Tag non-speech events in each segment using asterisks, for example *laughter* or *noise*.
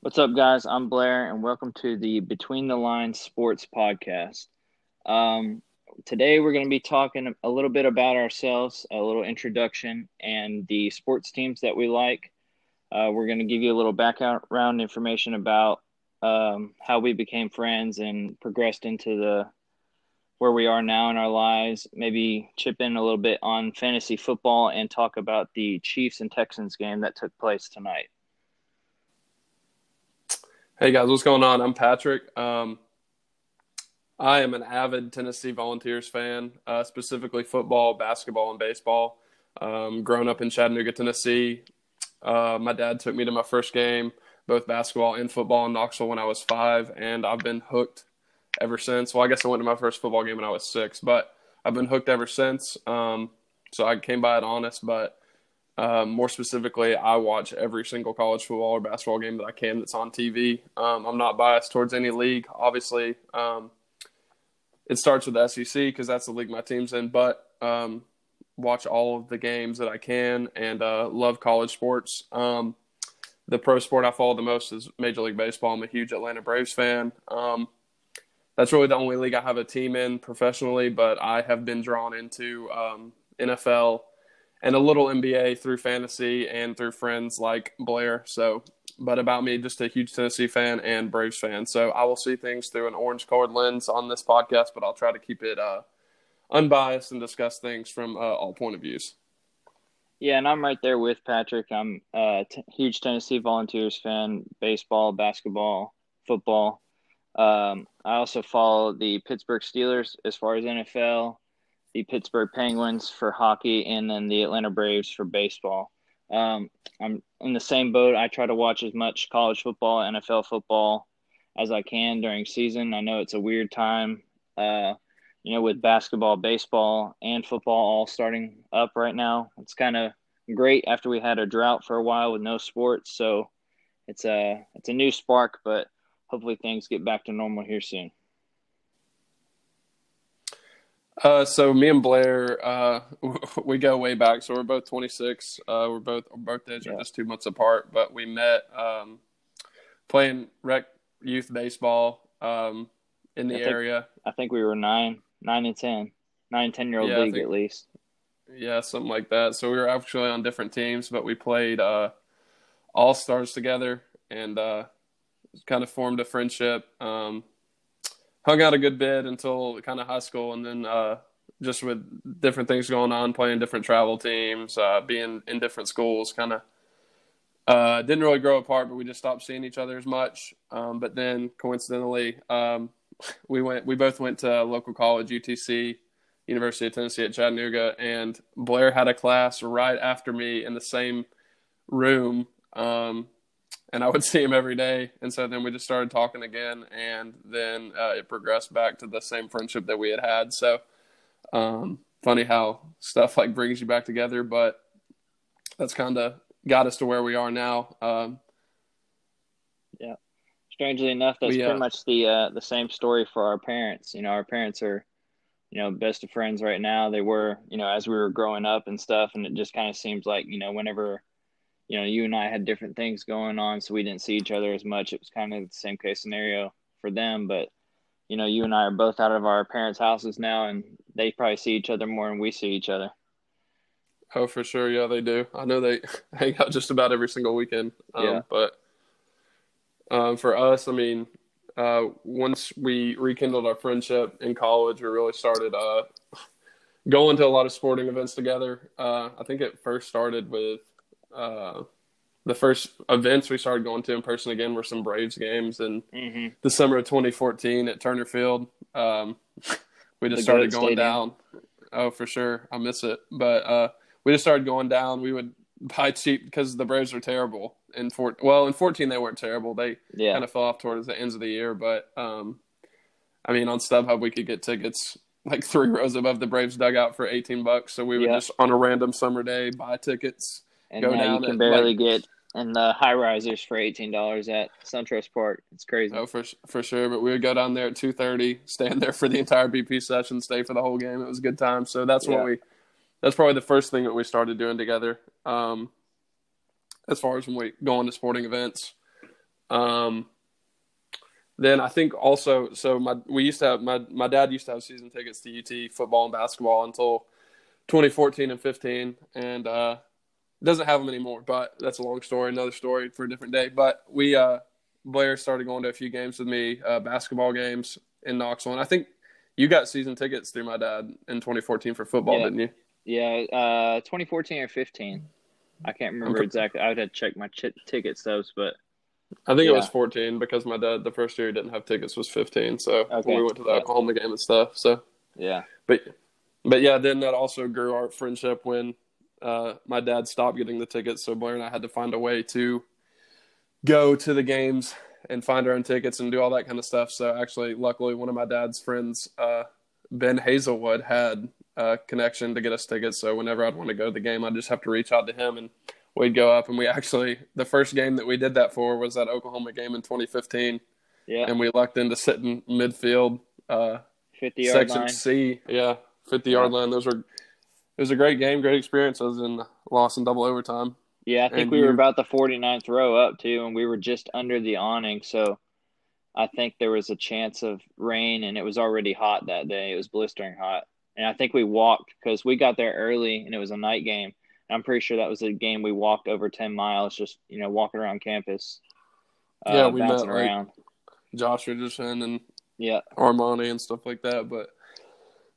What's up, guys? I'm Blair, and welcome to the Between the Lines Sports Podcast. Um, today, we're going to be talking a little bit about ourselves, a little introduction, and the sports teams that we like. Uh, we're going to give you a little background information about um, how we became friends and progressed into the where we are now in our lives. Maybe chip in a little bit on fantasy football and talk about the Chiefs and Texans game that took place tonight. Hey guys, what's going on? I'm Patrick. Um, I am an avid Tennessee Volunteers fan, uh, specifically football, basketball, and baseball. Um, growing up in Chattanooga, Tennessee, uh, my dad took me to my first game, both basketball and football in Knoxville when I was five, and I've been hooked ever since. Well, I guess I went to my first football game when I was six, but I've been hooked ever since. Um, so I came by it honest, but um, more specifically, I watch every single college football or basketball game that I can that's on TV. Um, I'm not biased towards any league. Obviously, um, it starts with the SEC because that's the league my team's in, but um, watch all of the games that I can and uh, love college sports. Um, the pro sport I follow the most is Major League Baseball. I'm a huge Atlanta Braves fan. Um, that's really the only league I have a team in professionally, but I have been drawn into NFL and a little NBA through fantasy and through friends like Blair. So, but about me, just a huge Tennessee fan and Braves fan. So I will see things through an orange colored lens on this podcast, but I'll try to keep it uh, unbiased and discuss things from uh, all point of views. Yeah, and I'm right there with Patrick. I'm a t- huge Tennessee Volunteers fan, baseball, basketball, football. Um, I also follow the Pittsburgh Steelers as far as NFL the Pittsburgh Penguins for hockey, and then the Atlanta Braves for baseball. Um, I'm in the same boat. I try to watch as much college football, NFL football as I can during season. I know it's a weird time, uh, you know, with basketball, baseball, and football all starting up right now. It's kind of great after we had a drought for a while with no sports. So it's a it's a new spark, but hopefully things get back to normal here soon. Uh, so me and Blair, uh, *laughs* we go way back. So we're both 26. Uh, we're both our birthdays yeah. are just two months apart, but we met um, playing rec youth baseball um, in the I think, area. I think we were nine, nine and ten, nine ten year old yeah, league think, at least. Yeah, something like that. So we were actually on different teams, but we played uh, all stars together and uh, kind of formed a friendship. Um, hung out a good bit until kind of high school, and then uh, just with different things going on, playing different travel teams, uh, being in different schools, kind of uh, didn't really grow apart, but we just stopped seeing each other as much. Um, but then coincidentally, um, *laughs* we went, we both went to local college, UTC, University of Tennessee at Chattanooga, and Blair had a class right after me in the same room. Um, and I would see him every day. And so then we just started talking again, and then uh, it progressed back to the same friendship that we had had. So um, funny how stuff like brings you back together, but that's kind of got us to where we are now. Um, yeah, strangely enough, that's we, uh, pretty much the uh, the same story for our parents. You know, our parents are you know best of friends right now. They were you know as we were growing up and stuff, and it just kind of seems like you know whenever you know, you and I had different things going on, so we didn't see each other as much. It was kind of the same case scenario for them, but you know, you and I are both out of our parents' houses now, and they probably see each other more than we see each other. Oh, for sure, yeah, they do. I know they *laughs* hang out just about every single weekend. Um, yeah, but um, for us, I mean, uh, once we rekindled our friendship in college, we really started uh, going to a lot of sporting events together. Uh, I think it first started with uh, the first events we started going to in person again were some Braves games in mm-hmm. the summer of 2014 at Turner Field. Um, we just the started going stadium. down. Oh, for sure, I miss it. But uh, we just started going down. We would *laughs* buy cheap because the Braves were terrible. In four, well, in 14 they weren't terrible. They yeah. kind of fell off towards the ends of the year. But um, I mean, on StubHub we could get tickets like three rows above the Braves dugout for 18 bucks. So we would yeah. just on a random summer day buy tickets and Go now you can barely like, get in the high risers for eighteen dollars at SunTrust Park. It's crazy. Oh, for for sure. But we would go down there at two thirty, stand there for the entire BP session, stay for the whole game. It was a good time. So that's yeah. what we. That's probably the first thing that we started doing together. Um, as far as when we go into sporting events, Um, then I think also, so my we used to have my my dad used to have season tickets to UT football and basketball until 2014 and 15, and uh, doesn't have them anymore. But that's a long story, another story for a different day. But we uh, Blair started going to a few games with me, uh, basketball games in Knoxville, and I think you got season tickets through my dad in 2014 for football, Yeah. didn't you? Yeah, uh, 2014 or 15. I can't remember Okay. exactly. I would have to check my ch- ticket stubs, but I think it was 14 because my dad the first year he didn't have tickets was 15. So Okay. we went to the Yeah. Oklahoma game and stuff. So, yeah, but but yeah, then that also grew our friendship when uh, my dad stopped getting the tickets. So Blair and I had to find a way to go to the games and find our own tickets and do all that kind of stuff. So actually, luckily, one of my dad's friends, uh, Ben Hazelwood, had a connection to get us tickets. So whenever I'd want to go to the game, I'd just have to reach out to him and we'd go up. And we actually, the first game that we did that for was that Oklahoma game in 2015. yeah, And we lucked into sitting midfield, uh, 50 yard section line. C. Yeah, 50 yard line. Those were, it was a great game, great experience. I was in loss in double overtime. Yeah, I think And we were about the 49th row up too, and we were just under the awning. So I think there was a chance of rain, and it was already hot that day. It was blistering hot. And I think we walked because we got there early and it was a night game. I'm pretty sure that was a game we walked over 10 miles, just, you know, walking around campus. Uh, Yeah, we met, bouncing like- around. Josh Richardson and Yeah, Armani and stuff like that. But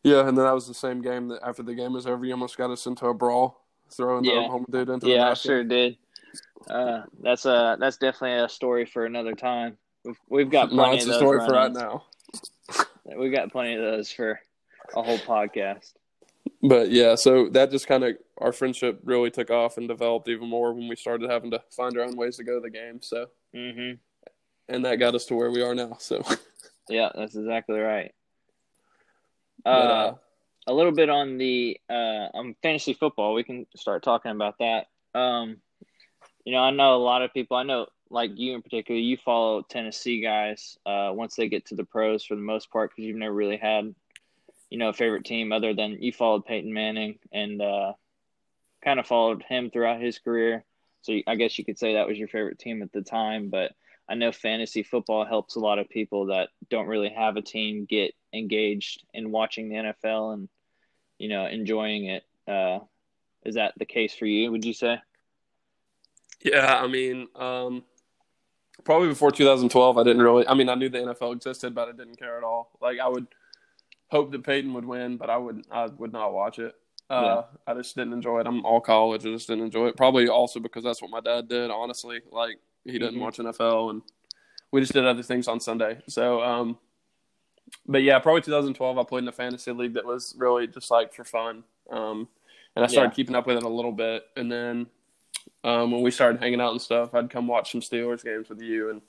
yeah, and then that was the same game that after the game was over, you almost got us into a brawl, throwing the home dude into the yeah, I basket. sure did. Uh, that's a that's definitely a story for another time. We've we've got *laughs* plenty No, it's of a story for right now. *laughs* We've got plenty of those for a whole podcast. But yeah, so that just kind of our friendship really took off and developed even more when we started having to find our own ways to go to the game. So, hmm and that got us to where we are now. So, *laughs* Yeah, that's exactly right. But, Uh, uh, a little bit on the uh, on fantasy football. We can start talking about that. Um, you know, I know a lot of people. I know, like you in particular, you follow Tennessee guys. Uh, once they get to the pros, for the most part, because you've never really had, you know, a favorite team other than you followed Peyton Manning and uh, kind of followed him throughout his career. So I guess you could say that was your favorite team at the time. But I know fantasy football helps a lot of people that don't really have a team get engaged in watching the NFL and you know enjoying it. Uh, is that the case for you? Would you say? yeah, I mean, um, probably before 2012, I didn't really. I mean, I knew the NFL existed, but I didn't care at all. Like, I would hope that Peyton would win, but I would, I would not watch it. Uh, I just didn't enjoy it. I'm all college. I just didn't enjoy it. Probably also because that's what my dad did. Honestly, like he didn't Mhm. watch NFL, and we just did other things on Sunday. So, um, but yeah, probably 2012. I played in a fantasy league that was really just like for fun. Um, and I started Yeah. keeping up with it a little bit, and then um, when we started hanging out and stuff, I'd come watch some Steelers games with you, and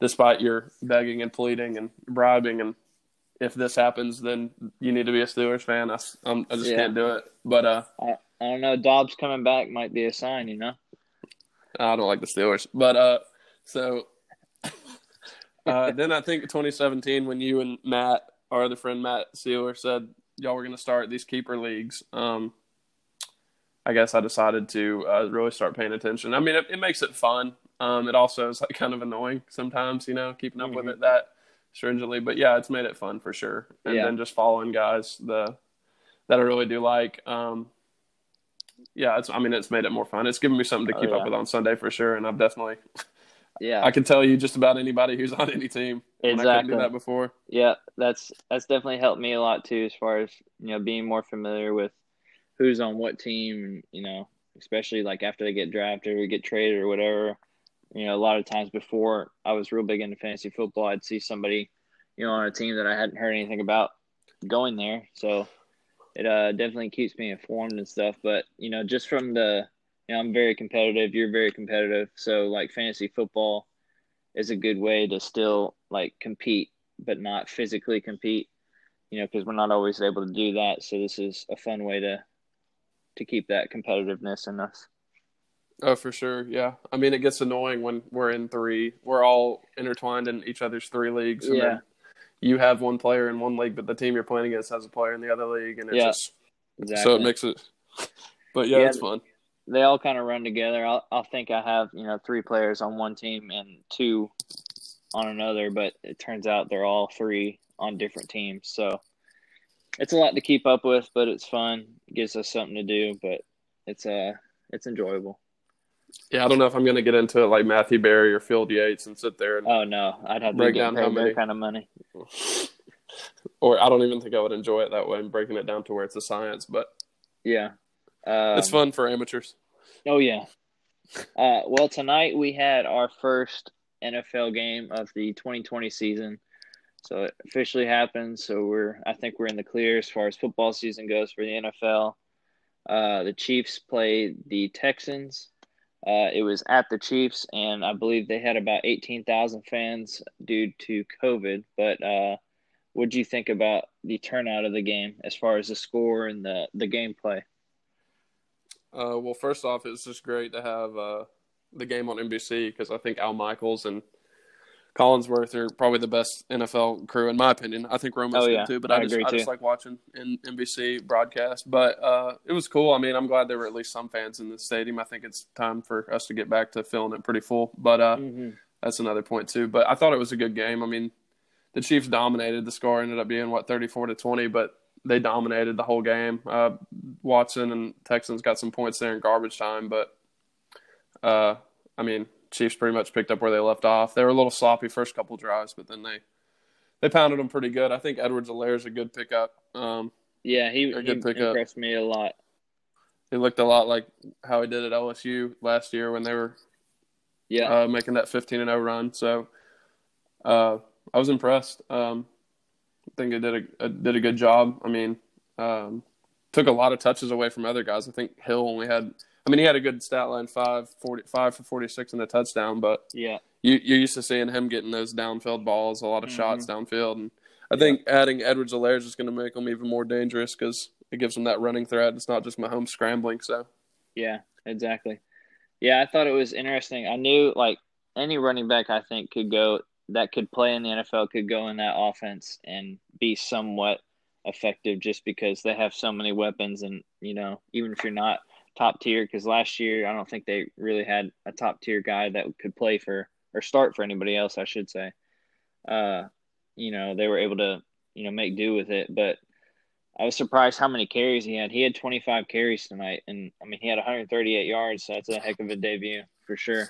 despite your begging and pleading and bribing and if this happens, then you need to be a Steelers fan. I, I'm- I just Yeah. can't do it. But uh, I don't know. Dobbs coming back might be a sign. You know. I don't like the Steelers. But uh, so uh, then I think 2017 when you and Matt, our other friend Matt Sealer, said y'all were going to start these keeper leagues. Um, I guess I decided to uh, really start paying attention. I mean, it, it makes it fun. Um, it also is like kind of annoying sometimes, you know, keeping up with Mhm. it that stringently. But yeah, it's made it fun for sure. And Yeah. then just following guys the that I really do like. Um, yeah, it's. I mean, it's made it more fun. It's given me something to Oh, keep yeah. up with on Sunday for sure. And I've definitely, Yeah. I can tell you just about anybody who's on any team. when I couldn't Exactly. do that before. Yeah, that's that's definitely helped me a lot too, as far as you know, being more familiar with who's on what team, and you know, especially like after they get drafted or get traded or whatever. You know, a lot of times before I was real big into fantasy football, I'd see somebody, you know, on a team that I hadn't heard anything about going there. So it uh, definitely keeps me informed and stuff. But you know, just from the, you know, I'm very competitive. You're very competitive. So like fantasy football is a good way to still like compete but not physically compete you know because we're not always able to do that so this is a fun way to to keep that competitiveness in us Oh, for sure. Yeah. I mean, it gets annoying when we're in three. We're all intertwined in each other's three leagues. And Yeah. then you have one player in one league, but the team you're playing against has a player in the other league, and it's Yeah, just exactly so it makes it. But yeah, Yeah. it's fun. They all kind of run together. I'll, I'll think I have you know three players on one team and two on another, but it turns out they're all three on different teams. So it's a lot to keep up with, but it's fun. It gives us something to do, but it's uh it's enjoyable. Yeah, I don't know if I'm going to get into it like Matthew Berry or Field Yates and sit there and Oh no, I'd have to Break down how many- kind of money. *laughs* or I don't even think I would enjoy it that way and breaking it down to where it's a science, but Yeah, um, it's fun for amateurs. Oh yeah. Uh, well, tonight we had our first NFL game of the 2020 season, so it officially happened. So we're, I think we're in the clear as far as football season goes for the NFL. Uh, the Chiefs played the Texans. Uh, it was at the Chiefs, and I believe they had about 18,000 fans due to COVID. But uh, what do you think about the turnout of the game as far as the score and the the gameplay? Uh, well, first off, it's just great to have uh, the game on NBC because I think Al Michaels and Collinsworth are probably the best NFL crew in my opinion. I think Romo's Oh, good yeah. too, but I I, just I just like watching in NBC broadcast. But uh, it was cool. I mean, I'm glad there were at least some fans in the stadium. I think it's time for us to get back to filling it pretty full. But uh, Mm-hmm. that's another point too. But I thought it was a good game. I mean, the Chiefs dominated. The score ended up being what 34 to 20, but they dominated the whole game. Uh, Watson and Texans got some points there in garbage time, but uh, I mean, Chiefs pretty much picked up where they left off. They were a little sloppy first couple drives, but then they they pounded them pretty good. I think Edwards-Helaire is a good pickup. Um, Yeah, he, A he good pickup. impressed me a lot. he looked a lot like how he did at LSU last year when they were Yeah, uh, making that 15 and 0 run. So uh, I was impressed. Um, think it did a, it did a good job. I mean, um, took a lot of touches away from other guys. I think Hill only had. I mean, he had a good stat line five, 40, five for 46 and a touchdown, but yeah, you, you're used to seeing him getting those downfield balls, a lot of Mhm. shots downfield. And I think adding Edwards-Helaire is just going to make him even more dangerous because it gives him that running threat. It's not just Mahomes scrambling. So, yeah, exactly. Yeah, I thought it was interesting. I knew like any running back I think could go that could play in the NFL could go in that offense and be somewhat effective just because they have so many weapons and you know even if you're not top tier because last year I don't think they really had a top tier guy that could play for or start for anybody else I should say. Uh, you know they were able to you know make do with it, but I was surprised how many carries he had. He had 25 carries tonight, and I mean he had 138 yards. So that's a heck of a debut for sure.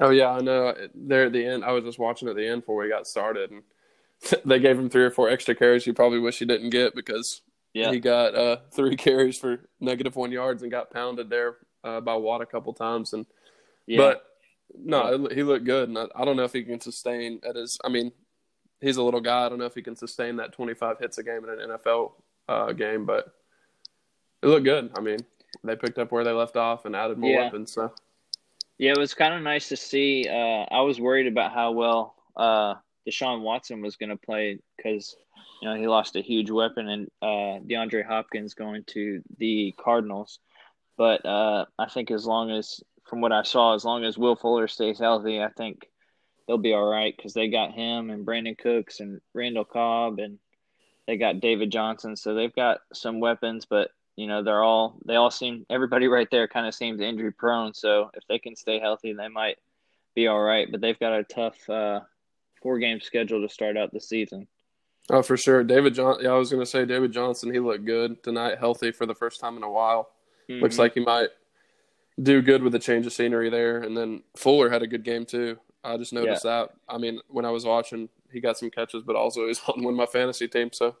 Oh yeah, I know. There at the end, I was just watching at the end before we got started, and *laughs* they gave him three or four extra carries. You probably wish he didn't get because Yeah, he got uh, three *laughs* carries for negative one yards and got pounded there uh, by Watt a couple times. And yeah, but no, it- he looked good, and I, I don't know if he can sustain at his. I mean, he's a little guy. I don't know if he can sustain that 25 hits a game in an NFL uh, game, but it looked good. I mean, they picked up where they left off and added more Yeah. weapons. So yeah. It was kind of nice to see. Uh, I was worried about how well uh, Deshaun Watson was going to play because you know he lost a huge weapon and uh, DeAndre Hopkins going to the Cardinals. But uh, I think as long as, from what I saw, as long as Will Fuller stays healthy, I think they'll be all right because they got him and Brandin Cooks and Randall Cobb and they got David Johnson, so they've got some weapons, but you know they're all they all seem everybody right there kind of seems injury prone. So if they can stay healthy, they might be all right. But they've got a tough uh, four game schedule to start out the season. Oh, for sure. David John. Yeah, I was going to say David Johnson. He looked good tonight, healthy for the first time in a while. Looks Mhm. like he might do good with a change of scenery there. And then Fuller had a good game too. I just noticed that. I mean, when I was watching, he got some catches, but also he's *laughs* on one of my fantasy teams, so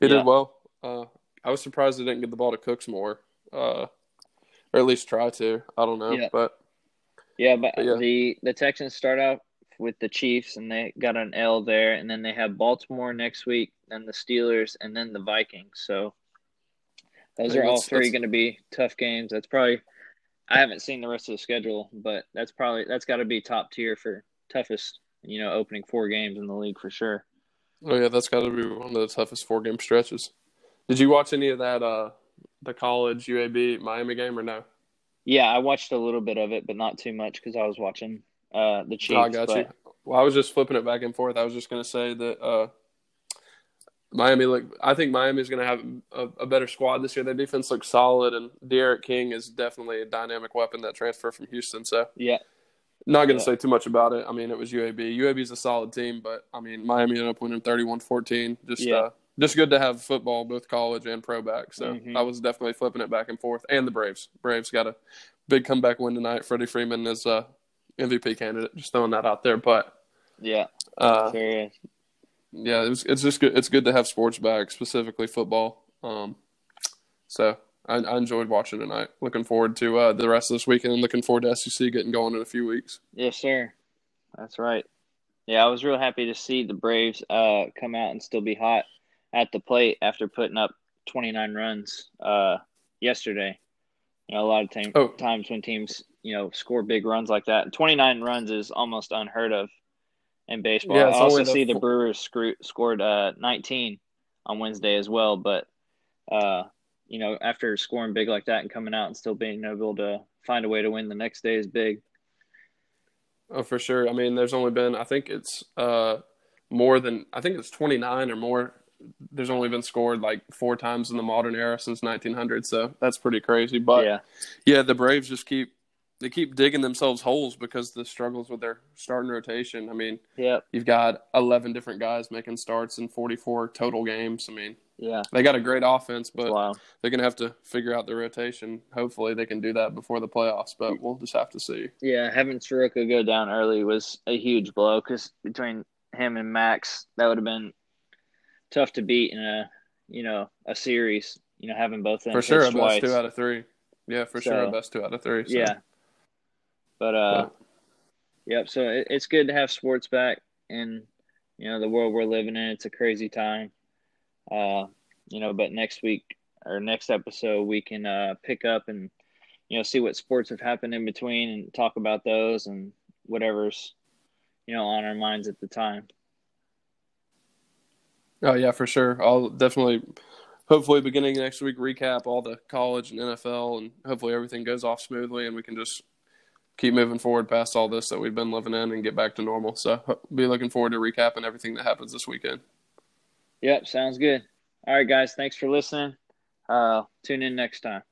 he Yeah. did well. Uh, I was surprised they didn't get the ball to Cooks more, uh, or at least try to. I don't know, Yeah. but Yeah, but But yeah. the the Texans start out with the Chiefs, and they got an L there, and then they have Baltimore next week, then the Steelers, and then the Vikings. So those are all three going to be tough games. That's probably I haven't seen the rest of the schedule, but that's probably that's got to be top tier for toughest you know opening four games in the league for sure. oh yeah, that's got to be one of the toughest four game stretches. Did you watch any of that? Uh, the college UAB Miami game or no? Yeah, I watched a little bit of it, but not too much because I was watching uh, the Chiefs. Oh, I got but, you. Well, I was just flipping it back and forth. I was just going to say that uh, Miami look. I think Miami's going to have a, a, better squad this year. Their defense looks solid, and D'Eriq King is definitely a dynamic weapon that transfer from Houston. So yeah, not going to yeah. say too much about it. I mean, it was UAB. UAB is a solid team, but I mean, Miami ended up winning 31-14. Just yeah. uh, just good to have football, both college and pro back. So mm-hmm. I was definitely flipping it back and forth. And the Braves. Braves got a big comeback win tonight. Freddie Freeman is a MVP candidate. Just throwing that out there. But yeah, uh, sure yeah, it was, it's just good. It's good to have sports back, specifically football. Um, so I, I, enjoyed watching tonight. Looking forward to uh, the rest of this weekend, and looking forward to SEC getting going in a few weeks. Yes, sir. That's right. Yeah, I was real happy to see the Braves uh, come out and still be hot at the plate after putting up 29 runs uh, yesterday. You know, a lot of time, oh. times when teams you know score big runs like that, 29 runs is almost unheard of in baseball. Yeah, I also see the, Brewers screw, scored uh, 19 on Wednesday as well, but uh, you know, after scoring big like that and coming out and still being able to find a way to win the next day is big. Oh, for sure. I mean, there's only been I think it's uh, more than I think it's 29 or more. There's only been scored like four times in the modern era since 1900, so that's pretty crazy. But yeah, yeah the Braves just keep they keep digging themselves holes because the struggles with their starting rotation. I mean, yeah, you've got eleven different guys making starts in forty four total games. I mean, yeah, they got a great offense, but wow. they're gonna have to figure out the rotation. Hopefully, they can do that before the playoffs, but we'll just have to see. Yeah, having Soroka go down early was a huge blow because between him and Max, that would have been tough to beat in a you know a series. You know, having both for sure, a best two out of three. Yeah, for so, sure, a best two out of three. So. Yeah, but uh, yep. So it, it's good to have sports back in you know the world we're living in. It's a crazy time. Uh, you know, but next week or next episode we can uh pick up and you know see what sports have happened in between and talk about those and whatever's you know on our minds at the time. Oh yeah, for sure. I'll definitely hopefully beginning next week recap all the college and NFL and hopefully everything goes off smoothly and we can just keep moving forward past all this that we've been living in and get back to normal. So be looking forward to recapping everything that happens this weekend. Yep, sounds good. All right, guys, thanks for listening. Uh, tune in next time.